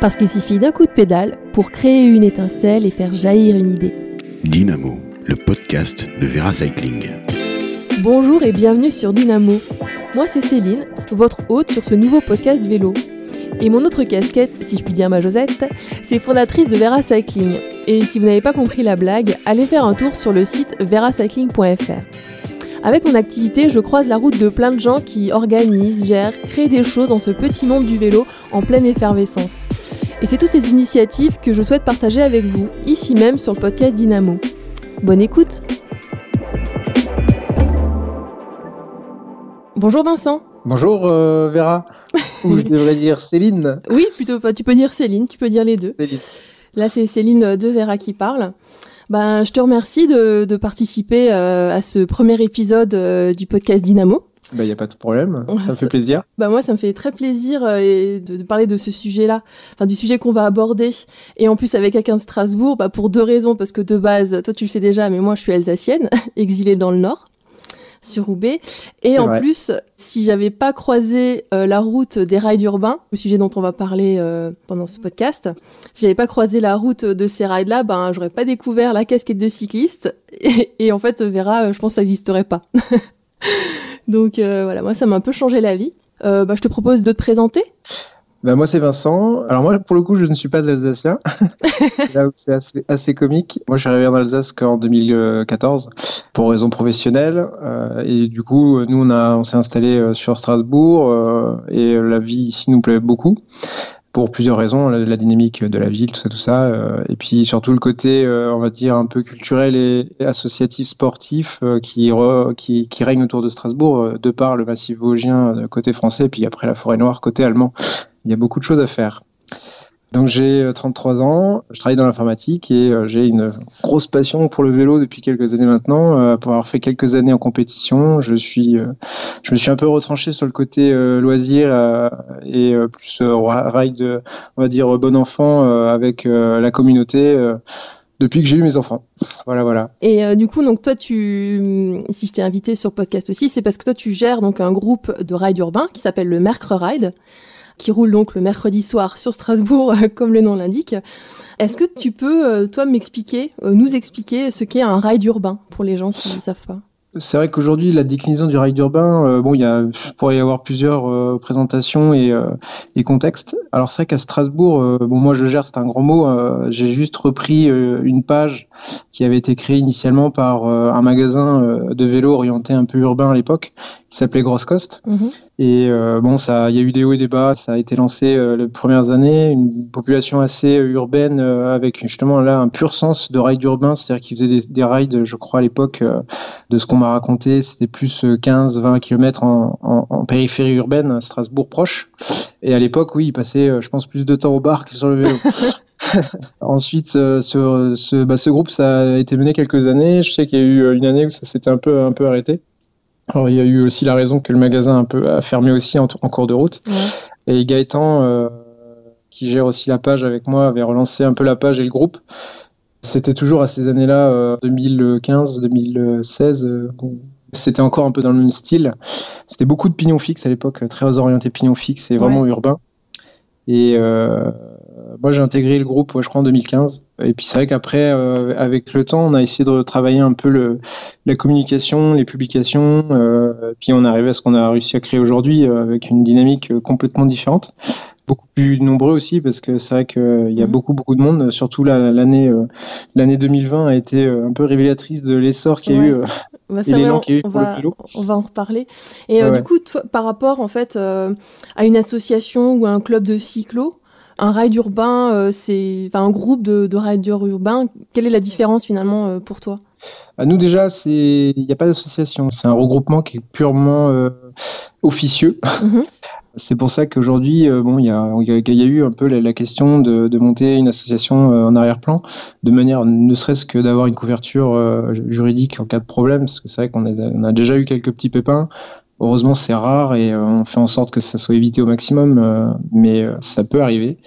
Parce qu'il suffit d'un coup de pédale pour créer une étincelle et faire jaillir une idée. Dynamo, le podcast de Vera Cycling. Bonjour et bienvenue sur Dynamo. Moi c'est Céline, votre hôte sur ce nouveau podcast vélo. Et mon autre casquette, si je puis dire ma Josette, c'est fondatrice de Vera Cycling. Et si vous n'avez pas compris la blague, allez faire un tour sur le site veracycling.fr. Avec mon activité, je croise la route de plein de gens qui organisent, gèrent, créent des choses dans ce petit monde du vélo en pleine effervescence. Et c'est toutes ces initiatives que je souhaite partager avec vous, ici même sur le podcast Dynamo. Bonne écoute Bonjour Vincent Bonjour euh, Vera, ou je devrais dire Céline. Oui, plutôt pas. Tu peux dire Céline, tu peux dire les deux. Céline. Là, c'est Céline de Vera qui parle. Ben, je te remercie de, participer euh, à ce premier épisode euh, du podcast Dynamo. Il bah, n'y a pas de problème, ça me fait plaisir. Bah, moi, ça me fait très plaisir euh, de, parler de ce sujet-là, enfin du sujet qu'on va aborder. Et en plus, avec quelqu'un de Strasbourg, bah, pour deux raisons. Parce que de base, toi, tu le sais déjà, mais moi, je suis alsacienne, exilée dans le Nord sur Roubaix. Et en plus, si j'avais pas croisé euh, la route des rails urbains, le sujet dont on va parler euh, pendant ce podcast, si j'avais pas croisé la route de ces rails-là, ben j'aurais pas découvert la casquette de cycliste. Et, en fait, Vera, je pense que ça n'existerait pas. Donc voilà, moi ça m'a un peu changé la vie. Bah, je te propose de te présenter. Bah moi c'est Vincent. Alors moi pour le coup je ne suis pas alsacien. C'est assez, assez, comique. Moi je suis arrivé en Alsace qu'en 2014 pour raison professionnelle euh, et du coup nous on a on s'est installé euh, sur Strasbourg euh, et la vie ici nous plaît beaucoup pour plusieurs raisons, la, dynamique de la ville, tout ça, tout ça, euh, et puis surtout le côté, euh, on va dire, un peu culturel et, associatif sportif euh, qui, règne autour de Strasbourg, de par le massif vosgien côté français, puis après la forêt noire côté allemand. Il y a beaucoup de choses à faire. Donc j'ai 33 euh, ans, je travaille dans l'informatique et euh, j'ai une grosse passion pour le vélo depuis quelques années maintenant. Euh, pour avoir fait quelques années en compétition, je suis, je me suis un peu retranché sur le côté loisir et plus ride, on va dire bon enfant avec la communauté depuis que j'ai eu mes enfants. Voilà, voilà. Et du coup, donc toi, tu, si je t'ai invité sur podcast aussi, c'est parce que toi, tu gères donc un groupe de ride urbain qui s'appelle le Mercre Ride qui roule donc le mercredi soir sur Strasbourg, comme le nom l'indique. Est-ce que tu peux, euh, toi, m'expliquer, euh, nous expliquer ce qu'est un ride urbain pour les gens qui ne savent pas? C'est vrai qu'aujourd'hui, la déclinaison du ride urbain, euh, bon, il y a, pourrait y avoir plusieurs présentations et, et contextes. Alors c'est vrai qu'à Strasbourg, bon, moi je gère, c'est un grand mot. J'ai juste repris une page qui avait été créée initialement par un magasin de vélo orienté un peu urbain à l'époque, qui s'appelait Grosse Cost. Mhm. Et euh, bon, ça, il y a eu des hauts et des bas. Ça a été lancé euh, les premières années, une population assez euh, urbaine avec justement là un pur sens de ride urbain, c'est-à-dire qu'ils faisaient des, des, rides, je crois à l'époque, de ce qu'on m'a raconté, c'était plus 15-20 km en, en, en, périphérie urbaine, à Strasbourg proche. Et à l'époque, oui, ils passaient, je pense, plus de temps au bar que sur le vélo. Ensuite, ce, ce, bah, ce, groupe, ça a été mené quelques années. Je sais qu'il y a eu une année où ça s'était un peu, un peu arrêté. Alors, il y a eu aussi la raison que le magasin un peu a fermé aussi en, cours de route. Et Gaëtan, euh, qui gère aussi la page avec moi, avait relancé un peu la page et le groupe. C'était toujours à ces années-là, 2015, euh, 2016. Euh, c'était encore un peu dans le même style. C'était beaucoup de pignons fixes à l'époque, très orienté pignons fixes et vraiment urbain. Et euh, moi, j'ai intégré le groupe, je crois, en 2015. Et puis c'est vrai qu'après, euh, avec le temps, on a essayé de travailler un peu le, la communication, les publications. Euh, puis on est arrivé à ce qu'on a réussi à créer aujourd'hui avec une dynamique complètement différente. Beaucoup plus nombreux aussi parce que c'est vrai qu'il y a mhm. beaucoup beaucoup de monde. Surtout l'année l'année 2020 a été un peu révélatrice de l'essor qu'il y a eu. Bah, et l'élan qu'il y a eu pour va, le vélo. On va en reparler. Et du coup, par rapport en fait à une association ou à un club de cyclo, un ride urbain, euh, c'est un groupe de, de riders urbains. Quelle est la différence finalement euh, pour toi? À nous déjà, c'est il n'y a pas d'association, c'est un regroupement qui est purement euh, officieux. Mhm. C'est pour ça qu'aujourd'hui, bon, il y a, y a, eu un peu la, question de, de, monter une association en arrière-plan, de manière ne serait-ce que d'avoir une couverture juridique en cas de problème, parce que c'est vrai qu'on on a déjà eu quelques petits pépins. Heureusement, c'est rare et euh, on fait en sorte que ça soit évité au maximum, euh, mais euh, ça peut arriver.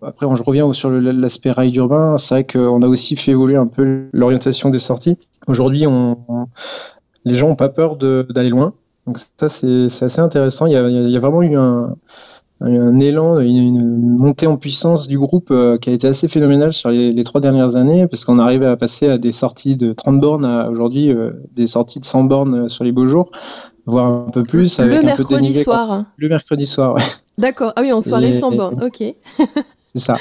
Après, je reviens sur l'aspect rail urbain. C'est vrai qu'on a aussi fait évoluer un peu l'orientation des sorties. Aujourd'hui, on, les gens n'ont pas peur d'aller loin. Donc ça, c'est assez intéressant. Il y, a, il y, a, vraiment eu un, un élan, une, montée en puissance du groupe qui a été assez phénoménale sur les, trois dernières années, parce qu'on arrive à passer à des sorties de 30 bornes à aujourd'hui des sorties de 100 bornes sur les beaux jours voire un peu plus. Le avec mercredi un peu soir. Le mercredi soir, ouais. D'accord. Ah oui, en soirée sans borne. Ok. c'est ça.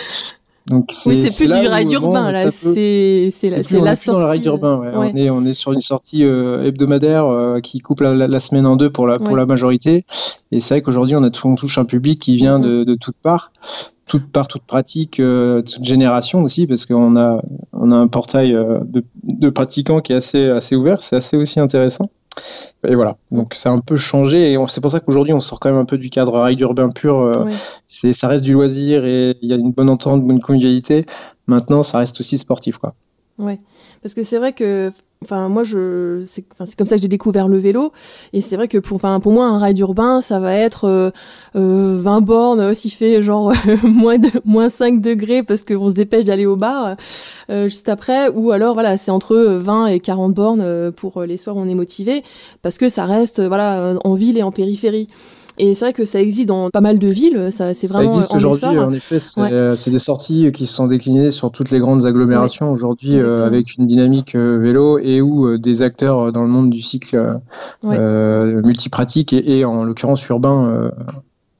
Donc oui, c'est plus du rail urbain là, c'est la, la sortie. rail urbain, ouais. On, est, on est sur une sortie euh, hebdomadaire euh, qui coupe la, semaine en deux pour la, pour la majorité. Et c'est vrai qu'aujourd'hui, on, touche un public qui vient de, de toutes parts toute part, toute pratique, euh, toute génération aussi, parce qu'on a, on a un portail de, de, pratiquants qui est assez, assez ouvert, c'est assez aussi intéressant. Et voilà, donc c'est un peu changé et c'est pour ça qu'aujourd'hui on sort quand même un peu du cadre ride urbain pur. Euh, c'est, ça reste du loisir et il y a une bonne entente, une bonne convivialité. Maintenant, ça reste aussi sportif, quoi. Ouais, parce que c'est vrai que Enfin, moi, je, c'est, comme ça que j'ai découvert le vélo. Et c'est vrai que pour, enfin, pour moi, un ride urbain, ça va être euh, 20 euh, bornes s'il fait genre moins, de, moins 5 degrés parce qu'on se dépêche d'aller au bar euh, juste après. Ou alors, voilà, c'est entre 20 et 40 bornes euh, pour les soirs où on est motivé parce que ça reste voilà, en ville et en périphérie. Et c'est vrai que ça existe dans pas mal de villes. Ça, c'est vraiment. Ça existe aujourd'hui. En effet, euh, c'est des sorties qui se sont déclinées sur toutes les grandes agglomérations aujourd'hui, euh, avec une dynamique euh, vélo et où des acteurs dans le monde du cycle multipratique et, et, en l'occurrence urbain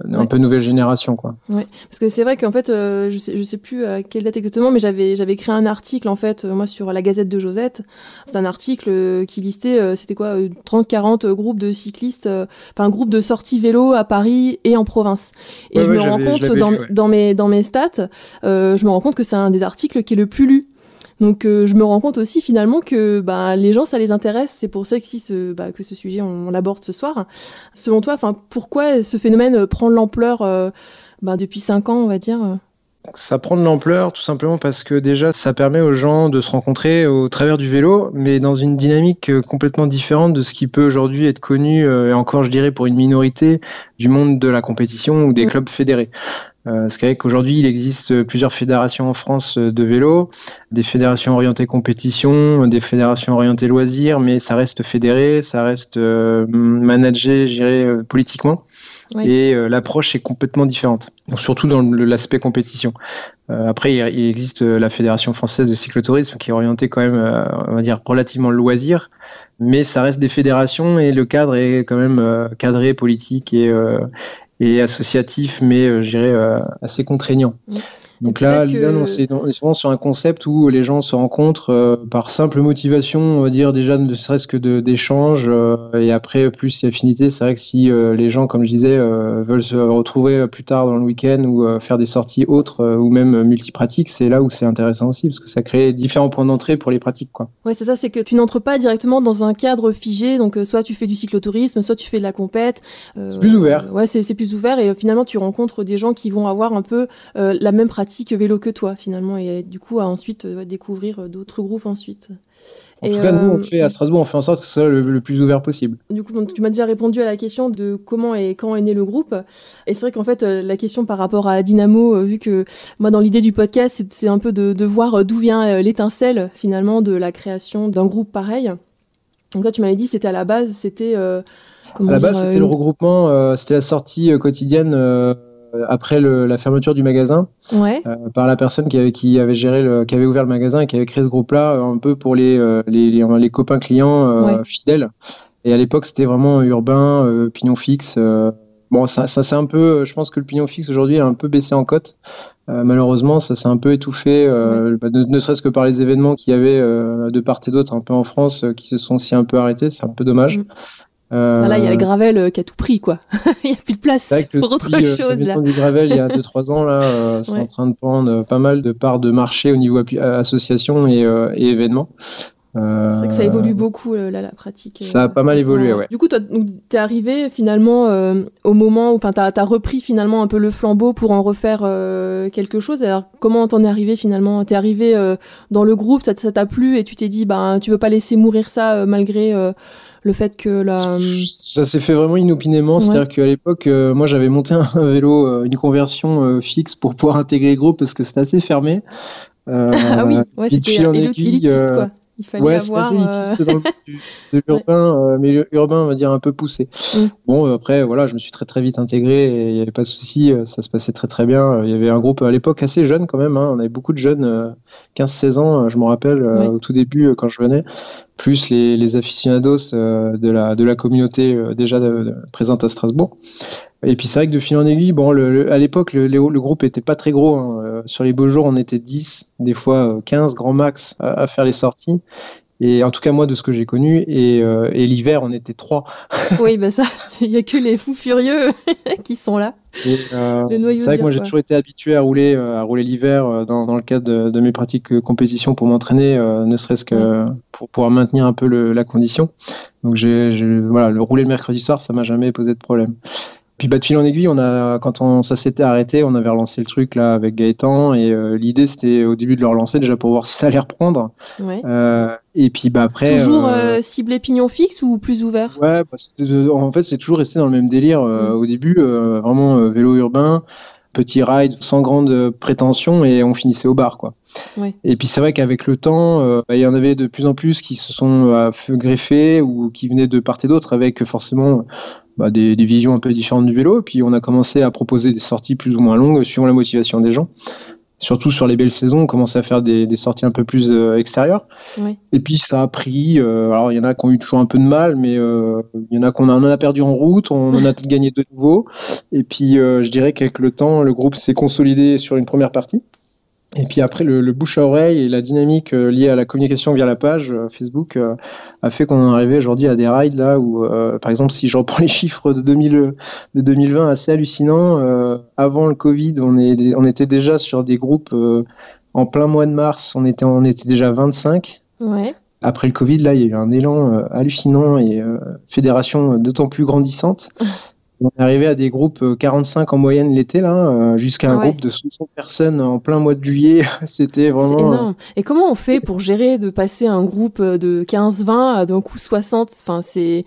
un peu nouvelle génération quoi. Ouais. Parce que c'est vrai qu'en fait euh, je sais je sais plus à quelle date exactement mais j'avais j'avais écrit un article en fait euh, moi sur la Gazette de Josette. C'est un article euh, qui listait c'était quoi 30 40 groupes de cyclistes enfin un groupe de sorties vélo à Paris et en province. Et je me rends compte dans, dans mes dans mes stats je me rends compte que c'est un des articles qui est le plus lu. Donc euh, je me rends compte aussi finalement que bah, les gens, ça les intéresse. C'est pour ça que, si ce, bah, que ce sujet, on, l'aborde ce soir. Selon toi, pourquoi ce phénomène euh, prend l'ampleur euh, bah, depuis cinq ans, on va dire ça prend de l'ampleur tout simplement parce que déjà ça permet aux gens de se rencontrer au travers du vélo, mais dans une dynamique complètement différente de ce qui peut aujourd'hui être connu, et encore je dirais pour une minorité, du monde de la compétition ou des mm. clubs fédérés. Euh, parce qu'aujourd'hui, il existe plusieurs fédérations en France de vélo, des fédérations orientées compétition, des fédérations orientées loisirs, mais ça reste fédéré, ça reste euh, managé, je dirais, euh, Et l'approche est complètement différente, donc surtout dans l'aspect compétition. après, il, existe la Fédération française de cyclotourisme qui est orientée quand même, on va dire, relativement loisir, mais ça reste des fédérations et le cadre est quand même cadré, politique et, et associatif, mais euh, je dirais euh, assez contraignant. Donc là, là on est vraiment sur un concept où les gens se rencontrent euh, par simple motivation, on va dire déjà ne serait-ce que d'échange, euh, et après plus affinité. C'est vrai que si euh, les gens, comme je disais, veulent se retrouver plus tard dans le week-end ou faire des sorties autres ou même multipratiques, c'est là où c'est intéressant aussi parce que ça crée différents points d'entrée pour les pratiques. Quoi. Ouais, c'est ça, c'est que tu n'entres pas directement dans un cadre figé, donc soit tu fais du cyclotourisme, soit tu fais de la compète. c'est plus ouvert. Ouais, c'est plus ouvert et finalement tu rencontres des gens qui vont avoir un peu la même pratique que vélo que toi finalement et du coup à ensuite euh, découvrir euh, d'autres groupes ensuite. En tout cas, nous, on euh, fait à Strasbourg, on fait en sorte que ce soit le, plus ouvert possible. Du coup, tu m'as déjà répondu à la question de comment et quand est né le groupe. Et c'est vrai qu'en fait, la question par rapport à Dynamo, vu que moi, dans l'idée du podcast, c'est un peu de, voir d'où vient l'étincelle finalement de la création d'un groupe pareil. Donc là, tu m'avais dit, c'était à la base, c'était. à la base, c'était le regroupement, c'était la sortie quotidienne euh, après la fermeture du magasin euh, par la personne qui avait, qui avait géré le, qui avait ouvert le magasin et qui avait créé ce groupe-là un peu pour les, euh, les, les, copains clients fidèles. Et à l'époque, c'était vraiment urbain, pignon fixe. Bon, ça, ça c'est un peu. Je pense que le pignon fixe aujourd'hui a un peu baissé en cote. malheureusement, ça s'est un peu étouffé, bah, ne, serait-ce que par les événements qu'il y avait de part et d'autre un peu en France qui se sont aussi un peu arrêtés. C'est un peu dommage. Euh, là, il y a le gravel euh, qui a tout pris, quoi. Il n'y a plus de place pour autre euh, chose. Là. du gravel, il y a 2-3 ans, là, c'est en train de prendre pas mal de parts de marché au niveau association et, et événements. C'est vrai que ça évolue beaucoup, là, la pratique. Ça a pas mal évolué, ouais. Du coup, toi, tu es arrivé finalement au moment où tu as, as, repris finalement un peu le flambeau pour en refaire quelque chose. Alors, comment t'en es arrivé finalement? Tu es arrivé dans le groupe, ça t'a plu et tu t'es dit, bah, tu veux pas laisser mourir ça malgré le fait que la... Ça s'est fait vraiment inopinément, c'est-à-dire qu'à l'époque, euh, moi j'avais monté un vélo, euh, une conversion euh, fixe pour pouvoir intégrer le groupe parce que c'était assez fermé. ah oui, ouais, c'était élitiste quoi. Il fallait ouais, c'est assez élitiste dans le de l'urbain, mais urbain, on va dire un peu poussé. Mm. Bon, après, voilà, je me suis très très vite intégré et il n'y avait pas de souci, ça se passait très très bien. Il y avait un groupe à l'époque assez jeune quand même, hein. on avait beaucoup de jeunes, 15-16 ans, je me rappelle, au tout début quand je venais, plus les, aficionados de, la, de la communauté déjà présente à Strasbourg. Et puis c'est vrai que de fil en aiguille, bon, à l'époque, le, le, groupe était pas très gros. Hein. Euh, sur les beaux jours, on était 10, des fois 15 euh, grand max à, faire les sorties. Et en tout cas, moi, de ce que j'ai connu, et, euh, et l'hiver, on était 3. oui, bah ça, il y a que les fous furieux qui sont là. Euh, c'est vrai que moi, j'ai toujours été habitué à rouler, à rouler l'hiver dans, dans, le cadre de, de mes pratiques compétition pour m'entraîner, ne serait-ce que pour pouvoir maintenir un peu le, la condition. Donc, j'ai, voilà, le rouler le mercredi soir, ça m'a jamais posé de problème. Puis bah, de fil en aiguille, on a, quand on, ça s'était arrêté, on avait relancé le truc là avec Gaëtan et euh, l'idée c'était au début de le relancer déjà pour voir si ça allait reprendre. Ouais. Euh, et puis bah après. Toujours euh, euh ciblé pignon fixe ou plus ouvert? Ouais, bah, en fait c'est toujours resté dans le même délire. Euh, mm. Au début, vraiment vélo urbain petit ride sans grande prétention et on finissait au bar quoi. Ouais. Et puis c'est vrai qu'avec le temps, bah, il y en avait de plus en plus qui se sont greffés ou qui venaient de part et d'autre avec forcément bah, des, des, visions un peu différentes du vélo. Puis on a commencé à proposer des sorties plus ou moins longues suivant la motivation des gens. Surtout sur les belles saisons, on commençait à faire des, des sorties un peu plus euh, extérieures. Oui. Et puis ça a pris. Euh, alors il y en a qui ont eu toujours un peu de mal, mais euh, il y en a qu'on en a perdu en route, on en a gagné de nouveau. Et puis je dirais qu'avec le temps, le groupe s'est consolidé sur une première partie. Et puis après, le, le, bouche à oreille et la dynamique euh, liée à la communication via la page euh, Facebook euh, a fait qu'on est arrivé aujourd'hui à des rides là où, par exemple, si je reprends les chiffres de, 2000, de 2020, assez hallucinant. avant le Covid, on, est, on était déjà sur des groupes en plein mois de mars, on était, on était déjà 25. Ouais. Après le Covid, là, il y a eu un élan hallucinant et fédération d'autant plus grandissante. On est arrivé à des groupes 45 euh, en moyenne l'été, là, euh, jusqu'à un groupe de 60 personnes en plein mois de juillet. C'était vraiment. C'est énorme. Et comment on fait pour gérer de passer un groupe de 15-20 à d'un coup 60 Enfin, c'est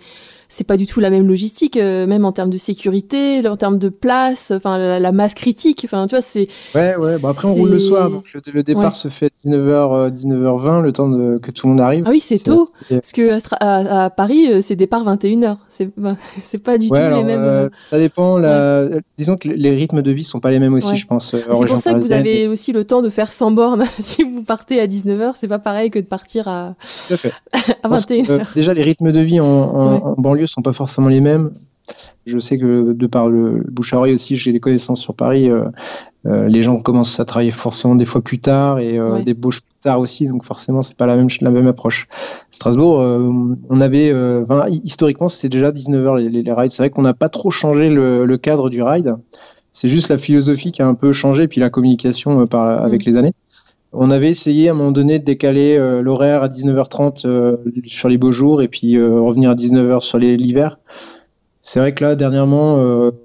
c'est pas du tout la même logistique, euh, même en termes de sécurité, en termes de place, enfin la, masse critique. Enfin, tu vois, c'est. Ouais, ouais. Bon, après, on roule le soir, donc le, départ se fait à 19h, 19h20, le temps de, que tout le monde arrive. Ah oui, c'est tôt. Parce que à, Paris, euh, c'est départ 21h. C'est c'est pas du tout les mêmes. Euh, ça dépend. La... Disons que les rythmes de vie sont pas les mêmes aussi, je pense. C'est pour ça que vous avez aussi le temps de faire 100 bornes. si vous partez à 19h, c'est pas pareil que de partir à, à 21h. déjà, les rythmes de vie en, en banlieue sont pas forcément les mêmes. Je sais que de par le bouche à oreille aussi, j'ai des connaissances sur Paris. Euh, euh, les gens commencent à travailler forcément des fois plus tard et euh, des débauchent plus tard aussi, donc forcément c'est pas la même la même approche. Strasbourg, on avait historiquement c'était déjà 19h les, les, rides. C'est vrai qu'on n'a pas trop changé le, le, cadre du ride. C'est juste la philosophie qui a un peu changé, puis la communication par, avec mm. les années. On avait essayé à un moment donné de décaler euh, l'horaire à 19h30 euh, sur les beaux jours et puis euh, revenir à 19h sur l'hiver. C'est vrai que là, dernièrement,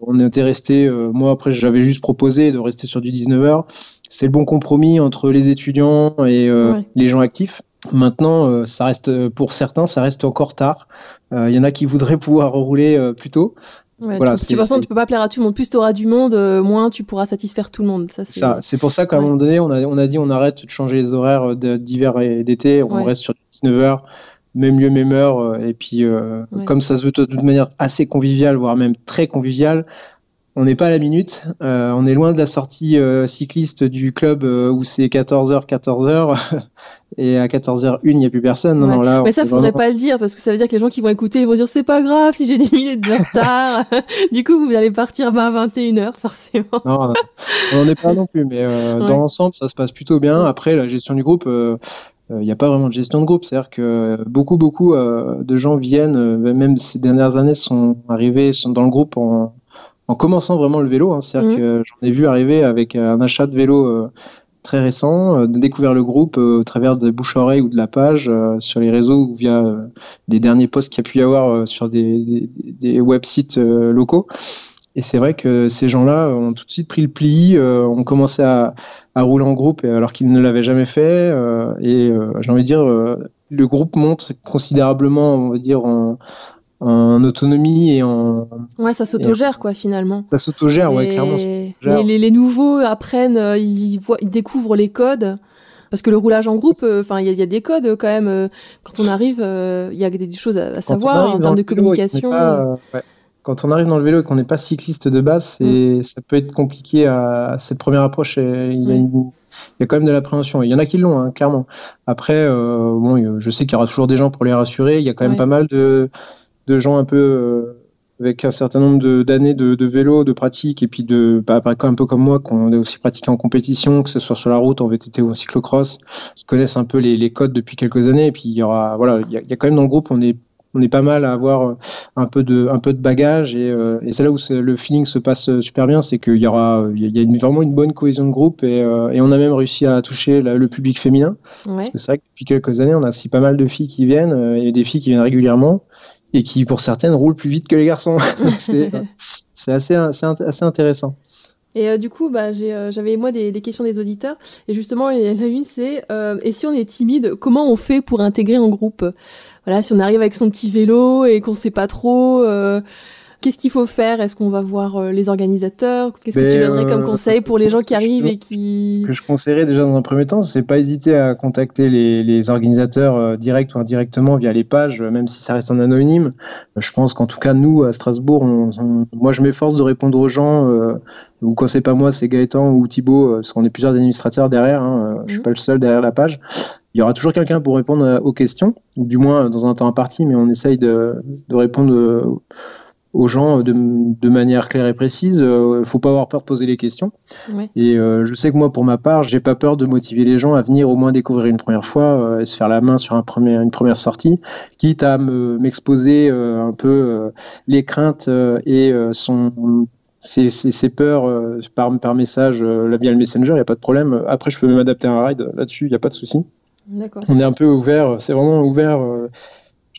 on était resté, moi après j'avais juste proposé de rester sur du 19h. C'était le bon compromis entre les étudiants et les gens actifs. Maintenant, ça reste pour certains, ça reste encore tard. Il y en a qui voudraient pouvoir rouler plus tôt. Ouais, voilà, de toute façon, tu peux pas plaire à tout le monde. Plus tu auras du monde, euh, moins tu pourras satisfaire tout le monde. Ça, c'est pour ça qu'à un moment donné, on a, on a dit on arrête de changer les horaires d'hiver et d'été, on reste sur 19 heures, même lieu, même heure. Euh, et puis, euh, comme ça se veut de toute manière assez convivial, voire même très convivial, on n'est pas à la minute. Euh, on est loin de la sortie euh, cycliste du club euh, où c'est 14h, 14h. et à 14h1, il n'y a plus personne. Non, là, Mais ça, faudrait pas le dire parce que ça veut dire que les gens qui vont écouter vont dire c'est pas grave si j'ai 10 minutes de retard. du coup, vous allez partir à 21h, forcément. non, on n'en est pas non plus. Mais dans l'ensemble, ça se passe plutôt bien. Après, la gestion du groupe il n'y a pas vraiment de gestion de groupe. C'est-à-dire que beaucoup, beaucoup de gens viennent, même ces dernières années, sont arrivés, sont dans le groupe en, en commençant vraiment le vélo. Hein, C'est-à-dire mmh. que j'en ai vu arriver avec un achat de vélo euh, très récent, euh, de découvrir le groupe euh, au travers de bouche-oreille ou de la page sur les réseaux ou via les derniers posts qu'il y a pu y avoir sur des, des, des websites locaux. Et c'est vrai que ces gens-là ont tout de suite pris le pli, ont commencé à, à, rouler en groupe alors qu'ils ne l'avaient jamais fait. et j'ai envie de dire, le groupe monte considérablement, on va dire, en, en autonomie et en. Ouais, ça s'autogère, quoi, finalement. Ça s'autogère, ouais, clairement. Les, les, nouveaux apprennent, euh, ils, voient, ils découvrent les codes. Parce que le roulage en groupe, enfin, il y, a des codes quand même. quand on arrive, il y a des, choses à, savoir en termes de communication. Quand on arrive dans le vélo et qu'on n'est pas cycliste de base, mm. ça peut être compliqué à, cette première approche. Il y, a quand même de l'appréhension. Il y en a qui l'ont, hein, clairement. Après, bon, je sais qu'il y aura toujours des gens pour les rassurer. Il y a quand même pas mal de, de gens un peu avec un certain nombre d'années de, de, vélo, de pratique, et puis de, bah, un peu comme moi, qu'on est aussi pratiqué en compétition, que ce soit sur la route, en VTT ou en cyclocross, qui connaissent un peu les, les codes depuis quelques années. Et puis il y aura, voilà, il y, a, il y a quand même dans le groupe, on est on est pas mal à avoir un peu de un peu de bagage. Et, euh, et c'est là où le feeling se passe super bien c'est qu'il y aura il y a une, vraiment une bonne cohésion de groupe et, euh, et on a même réussi à toucher le public féminin. Parce que c'est vrai que depuis quelques années on a aussi pas mal de filles qui viennent euh, et des filles qui viennent régulièrement et qui, pour certaines, roulent plus vite que les garçons. c'est assez, assez, intéressant. Et euh, du coup, bah, euh, j'avais moi des, questions des auditeurs. Et justement, la une, c'est euh, et si on est timide, comment on fait pour intégrer un groupe? Voilà, si on arrive avec son petit vélo et qu'on sait pas trop Qu'est-ce qu'il faut faire? Est-ce qu'on va voir euh, les organisateurs? Qu'est-ce que tu donnerais comme euh, conseil pour les gens qui arrivent et qui... Ce que je conseillerais déjà dans un premier temps, c'est pas hésiter à contacter les, les organisateurs euh, direct ou indirectement via les pages, même si ça reste en anonyme. Je pense qu'en tout cas, nous, à Strasbourg, moi, je m'efforce de répondre aux gens, ou quand c'est pas moi, c'est Gaëtan ou Thibaut, parce qu'on est plusieurs administrateurs derrière, hein, je suis mhm. pas le seul derrière la page il y aura toujours quelqu'un pour répondre aux questions, ou du moins dans un temps imparti, mais on essaye de, de répondre aux gens de, de, manière claire et précise. Euh, faut pas avoir peur de poser les questions. Et euh, je sais que moi, pour ma part, j'ai pas peur de motiver les gens à venir au moins découvrir une première fois euh, et se faire la main sur un premier, une première sortie, quitte à m'exposer un peu les craintes et son ses, ses, peurs par, par message via le messenger, il n'y a pas de problème. Après, je peux m'adapter à un ride là-dessus, il n'y a pas de souci. On est un peu ouvert, c'est vraiment ouvert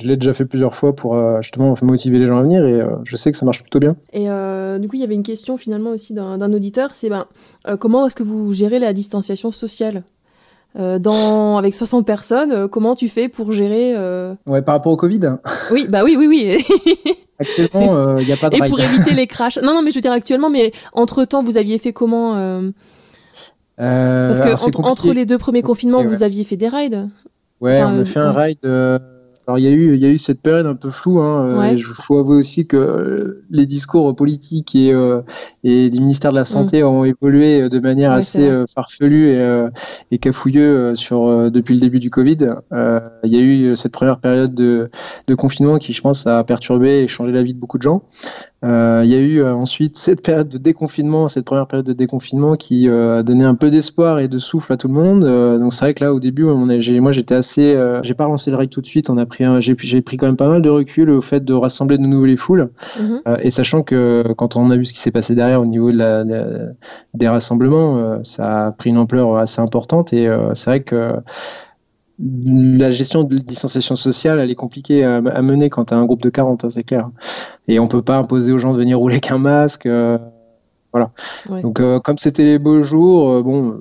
je l'ai déjà fait plusieurs fois pour euh, justement motiver les gens à venir et euh, je sais que ça marche plutôt bien. Et euh, du coup, il y avait une question finalement aussi d'un auditeur, c'est ben, comment est-ce que vous gérez la distanciation sociale? Dans, avec 60 personnes, comment tu fais pour gérer Ouais, par rapport au Covid? Oui, bah oui, oui, oui. actuellement, il n'y a pas de Et pour éviter les crashs. Non, non, mais je veux dire actuellement, mais entre-temps, vous aviez fait comment Parce que entre, les deux premiers confinements, vous aviez fait des rides. Ouais, on a fait un ride alors il y a eu il y a eu cette période un peu floue. Hein, Il faut avouer aussi que euh, les discours politiques et euh, et du ministère de la santé mm. ont évolué de manière assez euh, farfelue et, et cafouilleux sur depuis le début du Covid. il y a eu cette première période de, de confinement qui, je pense, a perturbé et changé la vie de beaucoup de gens. Euh, il y a eu euh, ensuite cette période de déconfinement, cette première période de déconfinement qui euh, a donné un peu d'espoir et de souffle à tout le monde. donc c'est vrai que là au début, on a, moi j'étais assez, j'ai pas lancé le ride tout de suite. On a pris, j'ai, pris quand même pas mal de recul au fait de rassembler de nouveau les foules. Mhm. et sachant que quand on a vu ce qui s'est passé derrière au niveau de la, des rassemblements, ça a pris une ampleur assez importante. Et c'est vrai que la gestion de distanciation sociale, elle est compliquée à, mener quand tu as un groupe de 40, hein, c'est clair. Et on peut pas imposer aux gens de venir rouler qu'un masque. Euh, voilà. Donc, euh, comme c'était les beaux jours, euh, bon,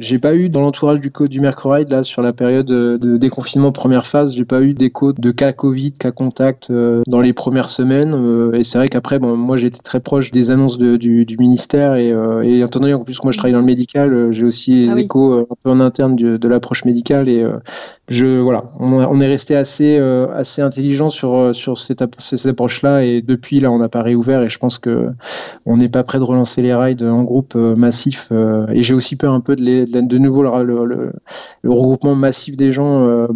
j'ai pas eu dans l'entourage du code du Mercuride là sur la période de déconfinement première phase, j'ai pas eu d'écho de cas Covid, cas contact euh, dans les premières semaines. Euh, et c'est vrai qu'après, bon, moi j'étais très proche des annonces de, du, du, ministère et, euh, et étant donné en plus que moi je travaille dans le médical, j'ai aussi les ah échos un peu en interne de, de l'approche médicale et je voilà, on, est resté assez assez intelligent sur sur cette, cette approche là et depuis là on n'a pas réouvert et je pense que on n'est pas prêt de relancer les rides en groupe massif et j'ai aussi peur un peu de les de nouveau le, le, regroupement massif des gens euh,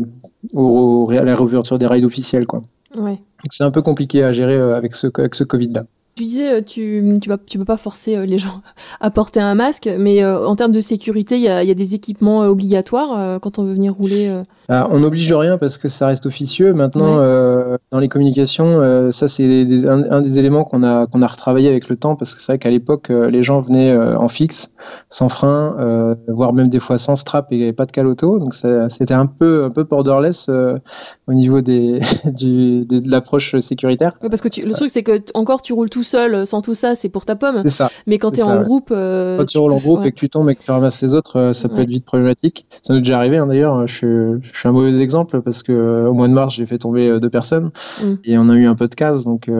au, à la réouverture des rides officiels. Quoi. Ouais. c'est un peu compliqué à gérer euh, avec ce, avec ce Covid-là. Tu disais, euh, tu tu vas tu peux pas forcer les gens à porter un masque, mais en termes de sécurité, il y a, des équipements obligatoires quand on veut venir rouler. Ah, on n'oblige rien parce que ça reste officieux. Maintenant, dans les communications, ça c'est un, des éléments qu'on a qu'on a retravaillé avec le temps parce que c'est vrai qu'à l'époque, les gens venaient en fixe, sans frein, voire même des fois sans strap et pas de caloto. Donc c'était un peu un peu borderless au niveau des du, de, l'approche sécuritaire. parce que le truc c'est que encore tu roules tout seul euh, sans tout ça, c'est pour ta pomme. C'est ça. Mais quand tu es en groupe. Euh, quand tu roules en groupe et que tu tombes et que tu ramasses les autres, euh, ça peut être vite problématique. Ça nous est déjà arrivé hein, d'ailleurs. Je, je, suis un mauvais exemple parce que au mois de mars, j'ai fait tomber deux personnes mm. et on a eu un peu de casse. Donc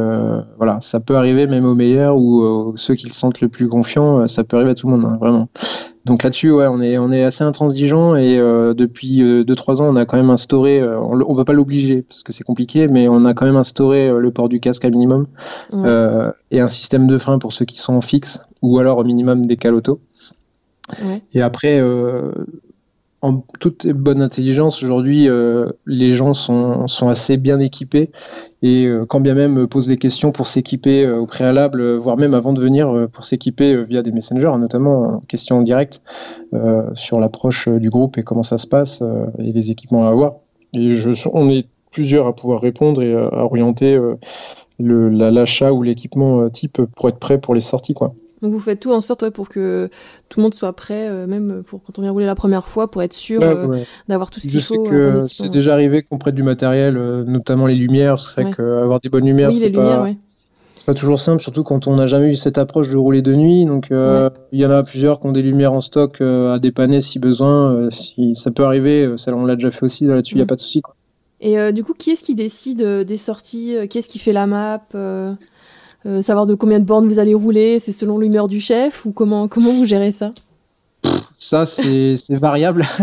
voilà, ça peut arriver même aux meilleurs ou ceux qui le sentent le plus confiants. Ça peut arriver à tout le monde, hein, vraiment. Donc là-dessus, ouais, on est, on est assez intransigeant et euh, depuis 2-3 ans, on a quand même instauré, on ne va pas l'obliger parce que c'est compliqué, mais on a quand même instauré le port du casque à minimum et un système de frein pour ceux qui sont en fixe ou alors au minimum des calotos. Ouais. Et après, en toute bonne intelligence, aujourd'hui, euh, les gens sont, assez bien équipés et euh, quand bien même posent des questions pour s'équiper euh, au préalable, voire même avant de venir pour s'équiper via des messengers, notamment en question directe sur l'approche du groupe et comment ça se passe et les équipements à avoir. Et je, on est plusieurs à pouvoir répondre et à orienter l'achat ou l'équipement type pour être prêt pour les sorties. Quoi. Donc vous faites tout en sorte pour que tout le monde soit prêt, euh, même pour quand on vient rouler la première fois, pour être sûr euh, d'avoir tout ce qu'il faut. Je sais que c'est déjà arrivé qu'on prête du matériel, euh, notamment les lumières. C'est vrai qu'avoir des bonnes lumières, c'est pas... pas toujours simple, surtout quand on n'a jamais eu cette approche de rouler de nuit. Donc il y en a plusieurs qui ont des lumières en stock à dépanner si besoin. si ça peut arriver, ça on l'a déjà fait aussi. Là-dessus, il n'y a pas de souci. Et du coup, qui est-ce qui décide des sorties Qui est-ce qui fait la map euh, savoir de combien de bornes vous allez rouler, c'est selon l'humeur du chef ou comment, comment vous gérez ça? Ça, c'est variable.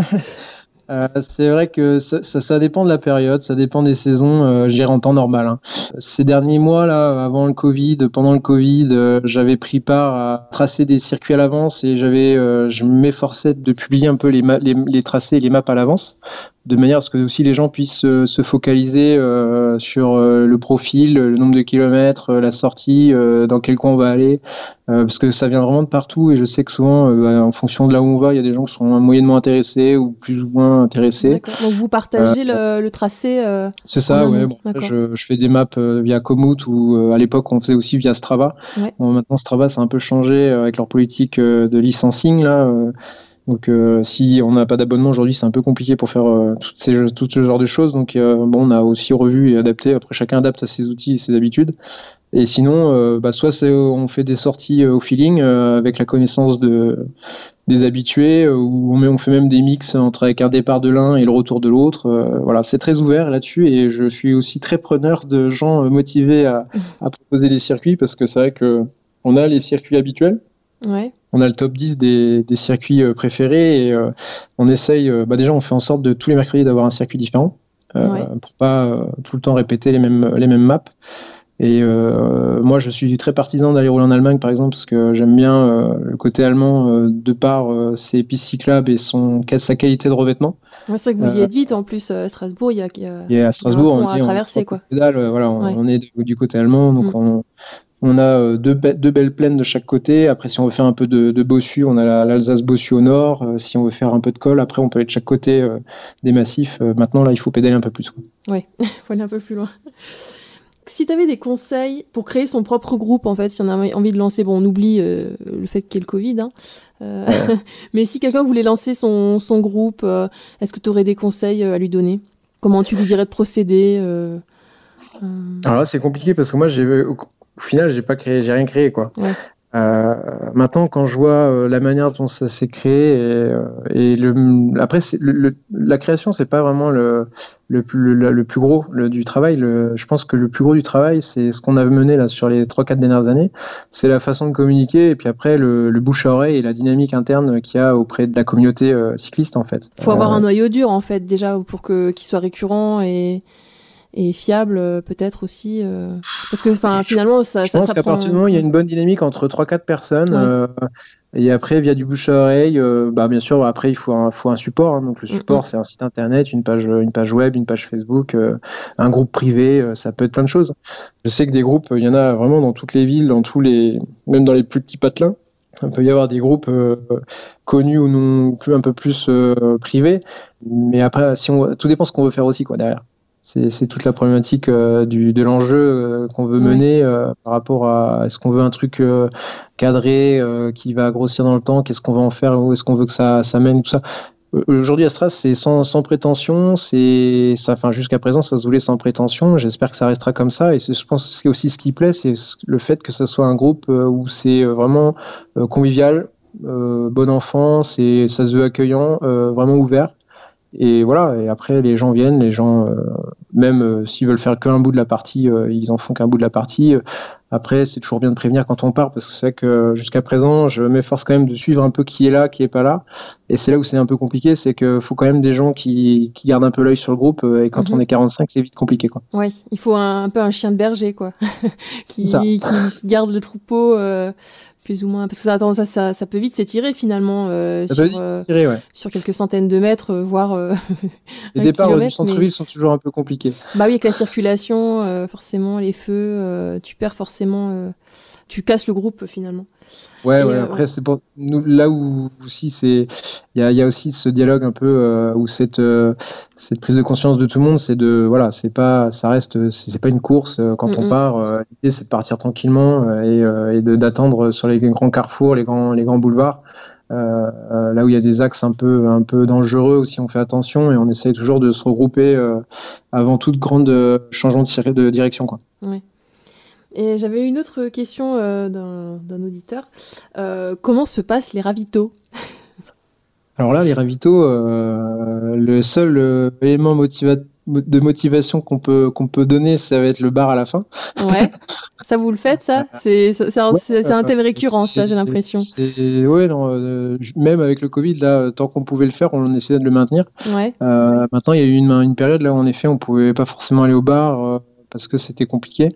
Euh, c'est vrai que ça, ça, dépend de la période, ça dépend des saisons. Euh, en temps normal. Hein. Ces derniers mois là, avant le Covid, pendant le Covid, euh, j'avais pris part à tracer des circuits à l'avance et j'avais, je m'efforçais de publier un peu les, les, les tracés et les maps à l'avance de manière à ce que aussi les gens puissent se focaliser euh, sur euh, le profil, le nombre de kilomètres, euh, la sortie, dans quel coin on va aller, parce que ça vient vraiment de partout et je sais que souvent, bah, en fonction de là où on va, il y a des gens qui sont moyennement intéressés ou plus ou moins intéressés. Donc vous partagez le, tracé. C'est ça, ouais. Bon, je, je, fais des maps via Komoot ou à l'époque on faisait aussi via Strava. Bon, maintenant Strava, c'est un peu changé avec leur politique de licensing là. Donc euh, si on n'a pas d'abonnement aujourd'hui, c'est un peu compliqué pour faire euh, toutes ces, tout ce genre de choses. Donc euh, bon, on a aussi revu et adapté. Après, chacun adapte à ses outils et ses habitudes. Et sinon, bah, soit on fait des sorties au feeling avec la connaissance de, des habitués, ou on fait même des mix entre avec un départ de l'un et le retour de l'autre. voilà, c'est très ouvert là-dessus et je suis aussi très preneur de gens motivés à, à proposer des circuits parce que c'est vrai que on a les circuits habituels on a le top 10 des, circuits euh, préférés et euh, on essaye, euh, bah déjà on fait en sorte de tous les mercredis d'avoir un circuit différent pour pas tout le temps répéter les mêmes, les mêmes maps. Et moi, je suis très partisan d'aller rouler en Allemagne, par exemple, parce que j'aime bien le côté allemand de par ses pistes cyclables et son, sa qualité de revêtement. c'est vrai que vous y êtes vite en plus à Strasbourg. Il y a, y a, à Strasbourg, on, à traverser. Quoi. voilà, on, est du, côté allemand, donc mm. on, on a euh, deux, belles plaines de chaque côté. Après, si on veut faire un peu de, bossu, on a l'Alsace bossu au nord. Euh, si on veut faire un peu de col, après, on peut aller de chaque côté euh, des massifs. maintenant, là, il faut pédaler un peu plus. Oui, il faut aller un peu plus loin. Si tu avais des conseils pour créer son propre groupe, en fait, si on a envie de lancer, bon, on oublie le fait qu'il y ait le Covid, hein, mais si quelqu'un voulait lancer son, groupe, est-ce que tu aurais des conseils à lui donner? Comment tu lui dirais de procéder Alors là, c'est compliqué parce que moi, j'ai au final, j'ai pas créé, j'ai rien créé quoi. Euh, maintenant, quand je vois euh, la manière dont ça s'est créé, et, euh, et le, après, le, la création, c'est pas vraiment le, le, plus, le, plus gros du travail. je pense que le plus gros du travail, c'est ce qu'on a mené là sur les 3-4 dernières années. C'est la façon de communiquer, et puis après, le, bouche à oreille et la dynamique interne qu'il y a auprès de la communauté cycliste, en fait. Faut avoir un noyau dur, en fait, déjà, pour qu'il soit récurrent et et fiable euh, peut-être aussi euh, parce que enfin finalement ça je pense qu'à partir du moment où il y a une bonne dynamique entre 3 4 personnes euh, et après via du bouche à oreille bah bien sûr après il faut un, faut un support hein. donc le support c'est un site internet une page une page web une page Facebook un groupe privé ça peut être plein de choses. Je sais que des groupes il y en a vraiment dans toutes les villes dans tous les même dans les plus petits patelins il peut y avoir des groupes connus ou non un peu plus privés. Mais après si on tout dépend ce qu'on veut faire aussi quoi derrière c'est toute la problématique euh, du, de l'enjeu euh, qu'on veut mener euh, par rapport à est-ce qu'on veut un truc cadré qui va grossir dans le temps, qu'est-ce qu'on va en faire, où est-ce qu'on veut que ça, ça mène, tout ça. Aujourd'hui, Astras, c'est sans, sans, prétention, c'est, ça, enfin, jusqu'à présent, ça se voulait sans prétention. J'espère que ça restera comme ça. Et je pense que c'est aussi ce qui plaît, c'est le fait que ce soit un groupe où c'est vraiment convivial, bon enfant, c'est, ça se veut accueillant, vraiment ouvert. Et voilà, et après les gens viennent, les gens, euh, même euh, s'ils veulent faire qu'un bout de la partie, euh, ils en font qu'un bout de la partie. Après, c'est toujours bien de prévenir quand on part parce que c'est vrai que jusqu'à présent, je m'efforce quand même de suivre un peu qui est là, qui est pas là. Et c'est là où c'est un peu compliqué, c'est qu'il faut quand même des gens qui, qui gardent un peu l'œil sur le groupe. Et quand Mhm. on est 45, c'est vite compliqué, quoi. Oui, il faut un, un peu un chien de berger, quoi, qui, garde le troupeau, plus ou moins. Parce que ça, attends, ça, ça, ça peut vite s'étirer finalement euh, sur, euh, ouais. sur quelques centaines de mètres, euh, voire. euh, Les départs du centre-ville mais- sont toujours un peu compliqués. Bah oui, avec la circulation, euh, forcément, les feux, euh, tu perds forcément. Tu casses le groupe finalement. Ouais, Et, ouais. euh, Après, c'est pour nous là où aussi c'est, il y a, il y a aussi ce dialogue un peu euh, où cette euh, cette prise de conscience de tout le monde, c'est de voilà, c'est pas, ça reste, c'est pas une course quand on Mhm. part. L'idée, c'est de partir tranquillement et, et d'attendre sur les grands carrefours, les grands les grands boulevards. Euh, là où il y a des axes un peu un peu dangereux aussi, on fait attention et on essaye toujours de se regrouper euh, avant toute grande euh, changement de direction quoi. Et j'avais une autre question euh, d'un auditeur. Euh, comment se passent les ravitaux? Alors là, les ravitaux, euh, le seul élément motiva- de motivation qu'on peut, qu'on peut donner, ça va être le bar à la fin. Ouais. ça, vous le faites, ça? C'est un, Ouais, thème récurrent, ça, j'ai l'impression. Ouais, non, même avec le Covid, là, tant qu'on pouvait le faire, on essayait de le maintenir. Ouais. Maintenant, il y a eu une, une période là où, en effet, on pouvait pas forcément aller au bar parce que c'était compliqué.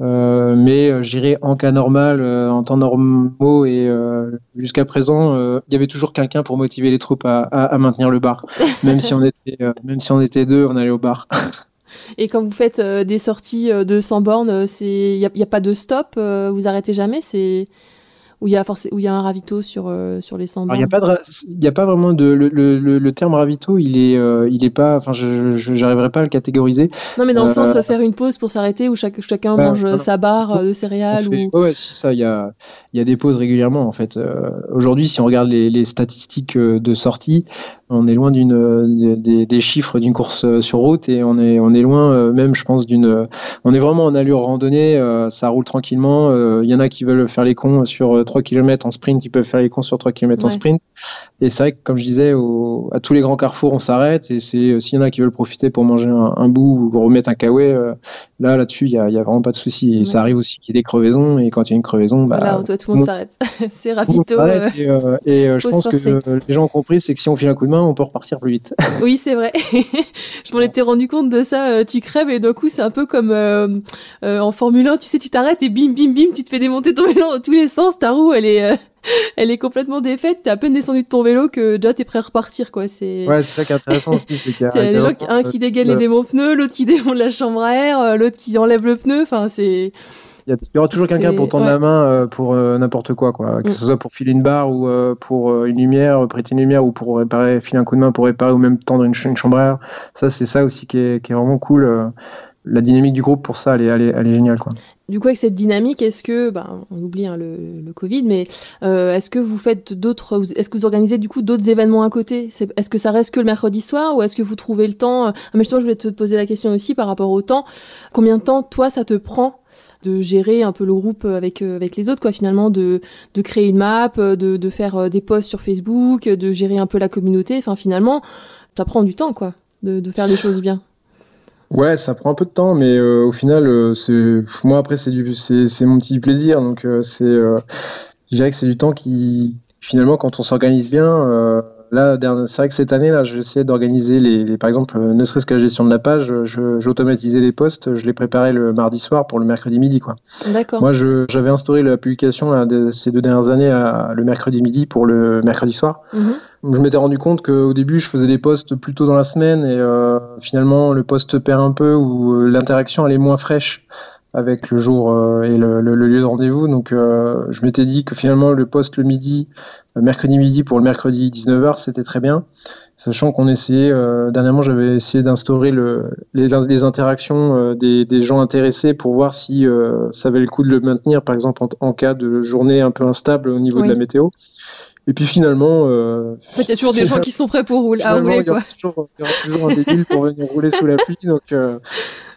Euh, mais euh, j'irais en cas normal, euh, en temps normaux et euh, jusqu'à présent, il y avait toujours quelqu'un pour motiver les troupes à, à- à maintenir le bar. Même si on était, même si on était deux, on allait au bar. Et quand vous faites des sorties de 100 bornes, il n'y a, a pas de stop, vous arrêtez jamais, c'est où il y a où il y a un ravito sur euh, sur les 100 Alors, il n'y a pas de, ra- il y a pas vraiment de le, le, le- terme ravito, il est, euh, il est pas, enfin, je, j'arriverai pas à le catégoriser. Non, mais dans le euh, sens faire une pause pour s'arrêter où chaque, chacun mange non, sa barre de céréales fait- ou Ouais, ça, il y a, il y a des pauses régulièrement en fait. Aujourd'hui, si on regarde les, les statistiques de sortie, on est loin d'une des, des- chiffres d'une course sur route et on est on est loin même, je pense, d'une. On est vraiment en allure randonnée. ça roule tranquillement. Il y en a qui veulent faire les cons sur 3 km en sprint, ils peuvent faire les cons sur 3 km en sprint. Et c'est vrai que, comme je disais, au- à tous les grands carrefours, on s'arrête. Et c'est s'il y en a qui veulent profiter pour manger un, un bout ou remettre un kawaii, euh, là, là-dessus, il y a, vraiment pas de souci. Et Ouais. ça arrive aussi qu'il y ait des crevaisons. Et quand il y a une crevaison, bah, voilà, toi, tout le monde s'arrête. c'est s'arrête. euh, Et, euh, et, euh, je pense que euh, les gens ont compris, c'est que si on file un coup de main, on peut repartir plus vite. Oui, c'est vrai. je m'en étais rendu compte de ça. euh, tu crèves et d'un coup, c'est un peu comme euh, euh, en Formule 1. Tu sais, tu t'arrêtes et bim, bim, bim, tu te fais démonter ton vélo dans tous les sens. Ta roue, elle est, euh, elle est complètement défaite. T'es à peine descendu de ton vélo que déjà t'es prêt à repartir, quoi. C'est. Ouais, c'est ça qui est intéressant aussi, c'est qu'il y a, y des gens, qui- un qui dégaine les démonte-pneus, l'autre qui démonte la chambre à air, euh, l'autre qui enlève le pneu. Enfin, c'est. Il y, aura toujours quelqu'un pour tendre ouais. la main euh, pour euh, n'importe quoi, quoi. Que Mm. ce soit pour filer une barre ou euh, pour euh, une lumière, prêter une lumière ou pour réparer, filer un coup de main pour réparer ou même tendre une, ch- une chambre à air. Ça, c'est ça aussi qui est, qui est vraiment cool. La dynamique du groupe pour ça, elle est, elle est, elle est géniale, quoi. Du coup, avec cette dynamique, est-ce que, ben, on oublie hein, le, le Covid, mais euh, est-ce que vous faites d'autres, est-ce que vous organisez du coup d'autres événements à côté? Est-ce que ça reste que le mercredi soir ou est-ce que vous trouvez le temps euh, ah, Mais justement, je voulais te poser la question aussi par rapport au temps. Combien de temps, toi, ça te prend de gérer un peu le groupe avec euh, avec les autres, quoi, finalement, de de créer une map, de de faire des posts sur Facebook, de gérer un peu la communauté? Enfin, finalement, ça prend du temps, quoi, de de faire les choses bien. Ouais, ça prend un peu de temps, mais euh, au final, euh, c'est moi après c'est du c'est mon petit plaisir, donc euh, c'est euh, je dirais que c'est du temps qui finalement quand on s'organise bien. Euh, là, c'est vrai que cette année là, j'ai essayé d'organiser les, les- par exemple, euh, ne serait-ce que la gestion de la page, je j'automatisais les posts, je les préparais le mardi soir pour le mercredi midi quoi. D'accord. Moi, je j'avais instauré la publication là, de ces deux dernières années à, le mercredi midi pour le mercredi soir. Mhm. Je m'étais rendu compte qu'au début, je faisais des posts plus tôt dans la semaine et euh, finalement, le post perd un peu ou euh, l'interaction elle est moins fraîche avec le jour euh, et le, le- le lieu de rendez-vous. Donc, euh, je m'étais dit que finalement, le post le midi, le mercredi midi pour le mercredi 19h, c'était très bien. Sachant qu'on essayait, euh, dernièrement, j'avais essayé d'instaurer le, les, les interactions euh, des, des gens intéressés pour voir si euh, ça valait le coup de le maintenir, par exemple, en, en cas de journée un peu instable au niveau Oui. de la météo. Et puis finalement, euh, En fait, il y a toujours des gens qui sont prêts pour rouler, à il y, toujours, il y aura toujours un débile pour venir rouler sous la pluie. Donc, euh,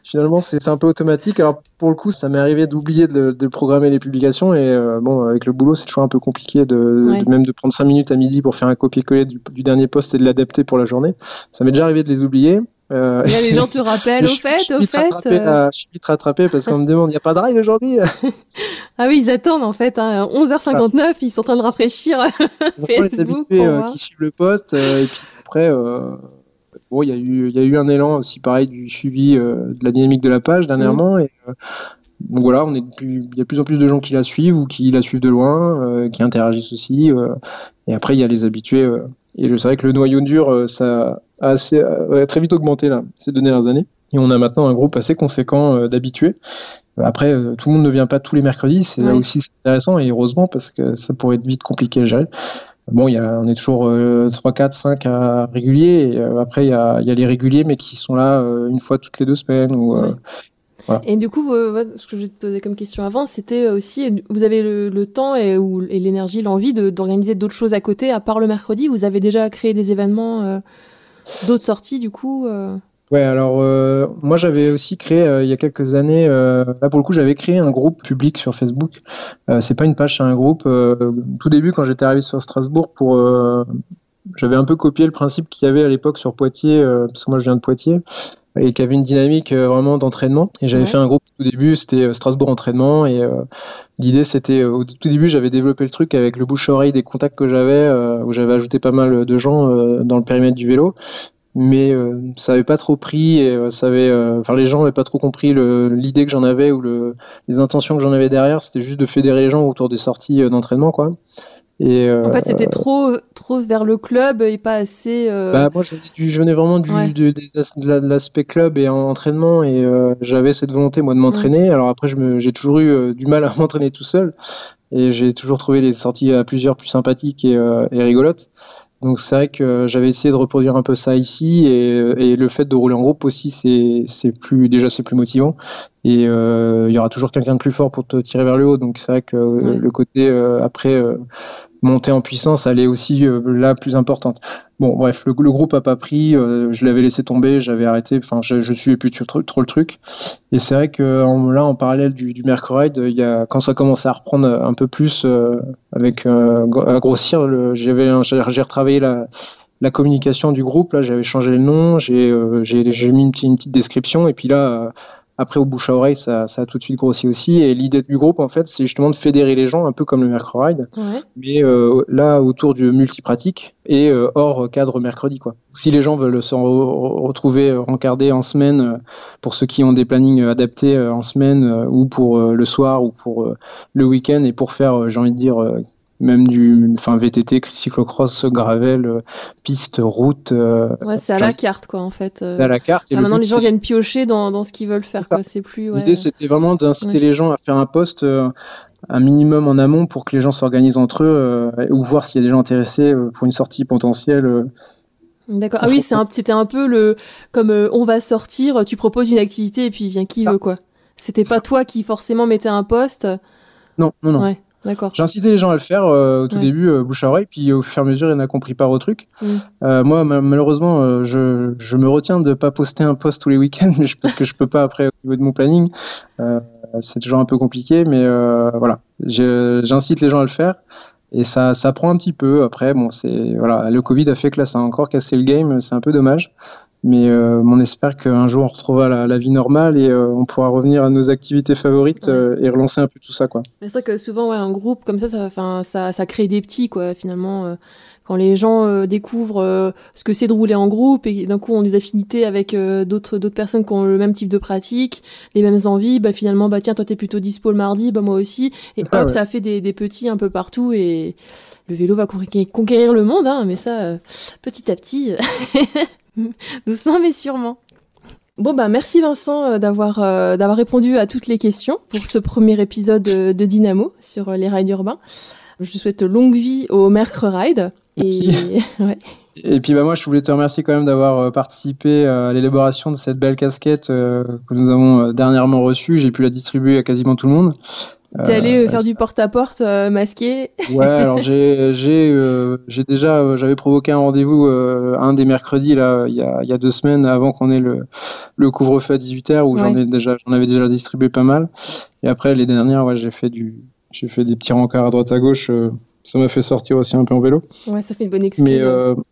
finalement, c'est c'est un peu automatique. Alors, pour le coup, ça m'est arrivé d'oublier de, de programmer les publications. Et euh, bon, avec le boulot, c'est toujours un peu compliqué de, Ouais. de même de prendre 5 minutes à midi pour faire un copier-coller du, du dernier poste et de l'adapter pour la journée. Ça m'est déjà arrivé de les oublier. Euh, Là, les gens te rappellent, au fait, au fait. je suis vite rattrapé parce qu'on me demande, il n'y a pas de ride aujourd'hui Ah oui, ils attendent en fait. Hein, 11h59, ils sont en train de rafraîchir Facebook. Les habitués qui suivent le poste. et puis après, bon, il y, a eu, y a eu un élan aussi pareil du suivi de la dynamique de la page dernièrement. Mm. Et, donc voilà, on est il y a de plus en plus de gens qui la suivent ou qui la suivent de loin, qui interagissent aussi. et après, il y a les habitués et c'est vrai que le noyau dur, euh, ça a assez, euh, très vite augmenté là, ces deux dernières années. Et on a maintenant un groupe assez conséquent euh, d'habitués. Après, tout le monde ne vient pas tous les mercredis, c'est là aussi intéressant et heureusement parce que ça pourrait être vite compliqué à gérer. Bon, y a, on est toujours 3, 4, 5 à réguliers. Et, après, il y a, y a, les réguliers, mais qui sont là une fois toutes les deux semaines. Ou, et du coup, ce que je te poser comme question avant, c'était aussi, vous avez le, temps et, et l'énergie, l'envie d'organiser d'autres choses à côté, à part le mercredi? Vous avez déjà créé des événements, euh, d'autres sorties du coup euh? Ouais, alors euh, moi j'avais aussi créé il y a quelques années, là pour le coup j'avais créé un groupe public sur Facebook. c'est pas une page, c'est un groupe. tout début quand j'étais arrivé sur Strasbourg pour j'avais un peu copié le principe qu'il y avait à l'époque sur Poitiers, parce que moi je viens de Poitiers et qui avait une dynamique euh, vraiment d'entraînement. Et j'avais fait un groupe au début, c'était euh, Strasbourg Entraînement. Et euh, l'idée, c'était au tout début, j'avais développé le truc avec le bouche-oreille des contacts que j'avais, où j'avais ajouté pas mal de gens dans le périmètre du vélo. Mais ça avait pas trop pris et ça avait, enfin les gens n'avaient pas trop compris l'idée que j'en avais ou le, les intentions que j'en avais derrière. C'était juste de fédérer les gens autour des sorties d'entraînement, quoi. Et, en fait, c'était trop, trop vers le club et pas assez. Euh... Bah, moi, je, venais vraiment du, de, l'aspect club et entraînement et euh, j'avais cette volonté, moi, de m'entraîner. Alors après, j'ai toujours eu euh, du mal à m'entraîner tout seul et j'ai toujours trouvé les sorties à plusieurs plus sympathiques et, euh, et rigolotes. Donc c'est vrai que j'avais essayé de reproduire un peu ça ici et, et le fait de rouler en groupe aussi c'est plus déjà c'est plus motivant. Et il y aura toujours quelqu'un de plus fort pour te tirer vers le haut. Donc c'est vrai que le côté après montée en puissance, elle est aussi euh, là plus importante. Bon, bref, le, groupe a pas pris, euh, je l'avais laissé tomber, j'avais arrêté, enfin, je, je suivais plus trop, le truc. Et c'est vrai que là, en parallèle du, du Mercredi, il y a, quand ça commençait à reprendre un peu plus, euh, avec à grossir, j'avais, j'ai retravaillé la, la communication du groupe. Là, j'avais changé le nom, j'ai, j'ai, mis une petite, description, et puis là après, au bouche à oreille, ça, ça, a tout de suite grossi aussi. Et l'idée du groupe, en fait, c'est justement de fédérer les gens, un peu comme le Mercredi, mais euh, là, autour du multipratique et euh, hors cadre mercredi. Quoi. Si les gens veulent se retrouver rencardés en semaine, euh, pour ceux qui ont des plannings adaptés en semaine, ou pour le soir, ou pour le week-end, et pour faire, j'ai envie de dire, même du enfin VTT, cyclocross, gravel, euh, piste, route. Euh, ouais, c'est à la carte quoi en fait. C'est à la carte. Et ah, maintenant les gens viennent piocher dans, dans ce qu'ils veulent faire. C'est plus. L'idée c'était vraiment d'inciter les gens à faire un poste euh, un minimum en amont pour que les gens s'organisent entre eux ou voir s'il y a des gens intéressés pour une sortie potentielle. D'accord. Ah oui, c'était un, peu le comme on va sortir, tu proposes une activité et puis vient qui veut quoi. C'était pas toi qui forcément mettais un poste. Non, non, non. Ouais. J'ai incité les gens à le faire euh, au tout début, euh, bouche à oreille, puis au fur et à mesure, ils n'ont compris pas au truc. Mm. Euh, moi, malheureusement, je, je, me retiens de pas poster un post tous les week-ends parce que je peux pas après au niveau de mon planning. c'est toujours un peu compliqué, mais voilà, j'incite les gens à le faire. Et ça, ça prend un petit peu. Après, bon, c'est voilà, le Covid a fait que là, ça a encore cassé le game. C'est un peu dommage. Mais euh, on espère qu'un jour on retrouvera la, vie normale et euh, on pourra revenir à nos activités favorites euh, et relancer un peu tout ça. quoi. C'est vrai que souvent, ouais, un groupe comme ça, ça, ça, ça crée des petits, quoi, finalement. quand les gens découvrent ce que c'est de rouler en groupe et d'un coup ont des affinités avec d'autres d'autres personnes qui ont le même type de pratique, les mêmes envies, bah finalement bah tiens toi t'es plutôt dispo le mardi, bah moi aussi et hop ça fait des, des, petits un peu partout et le vélo va conquérir le monde hein, mais ça petit à petit Doucement mais sûrement. Bon bah merci Vincent euh, d'avoir euh, d'avoir répondu à toutes les questions pour ce premier épisode euh, de, Dynamo sur les rides urbains. Je te souhaite longue vie au Mercre Ride. Et... Et puis bah moi je voulais te remercier quand même d'avoir participé à l'élaboration de cette belle casquette que nous avons dernièrement reçue. J'ai pu la distribuer à quasiment tout le monde. T'es allé euh, faire du porte-à-porte euh, masqué Ouais, alors j'ai j'ai euh, déjà j'avais provoqué un rendez-vous un des mercredis là il y a, y a deux semaines avant qu'on ait le le couvre-feu à 18h où j'en ai déjà j'en avais déjà distribué pas mal et après les dernières ouais j'ai fait du j'ai fait des petits rencarts à droite à gauche ça m'a fait sortir aussi un peu en vélo. Ouais, ça fait une bonne expérience. Mais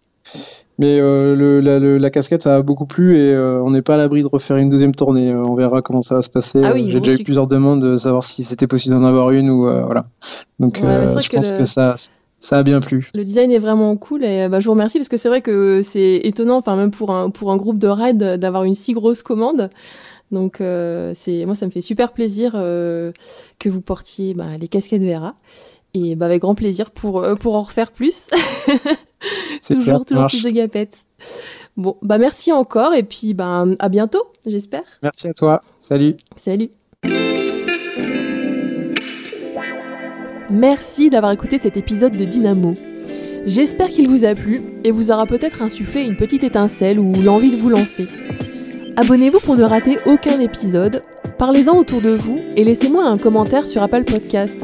Mais le, la, casquette, ça a beaucoup plu et on n'est pas à l'abri de refaire une deuxième tournée. on verra comment ça va se passer. Ah J'ai déjà eu plusieurs demandes de savoir si c'était possible d'en avoir une ou voilà. Donc je pense que ça, ça a bien plu. Le design est vraiment cool et bah, je vous remercie parce que c'est vrai que c'est étonnant, enfin même pour un, pour un groupe de ride, d'avoir une si grosse commande. Donc euh, c'est moi ça me fait super plaisir euh, que vous portiez bah, les casquettes Vera et bah, avec grand plaisir pour, euh, pour en refaire plus. toujours toujours plus de gapettes. Bon bah merci encore et puis bah, à bientôt j'espère. Merci à toi. Salut. Salut. Merci d'avoir écouté cet épisode de Dynamo. J'espère qu'il vous a plu et vous aura peut-être insufflé une petite étincelle ou l'envie de vous lancer. Abonnez-vous pour ne rater aucun épisode, parlez-en autour de vous et laissez-moi un commentaire sur Apple Podcast.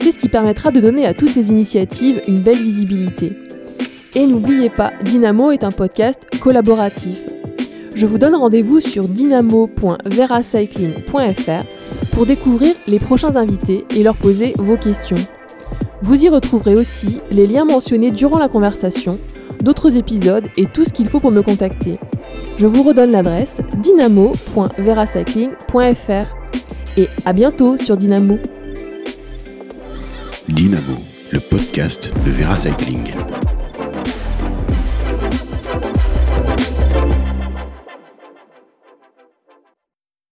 C'est ce qui permettra de donner à toutes ces initiatives une belle visibilité. Et n'oubliez pas, Dynamo est un podcast collaboratif. Je vous donne rendez-vous sur dynamo.veracycling.fr pour découvrir les prochains invités et leur poser vos questions. Vous y retrouverez aussi les liens mentionnés durant la conversation, d'autres épisodes et tout ce qu'il faut pour me contacter. Je vous redonne l'adresse dynamo.veracycling.fr et à bientôt sur Dynamo. Dynamo, le podcast de Veracycling.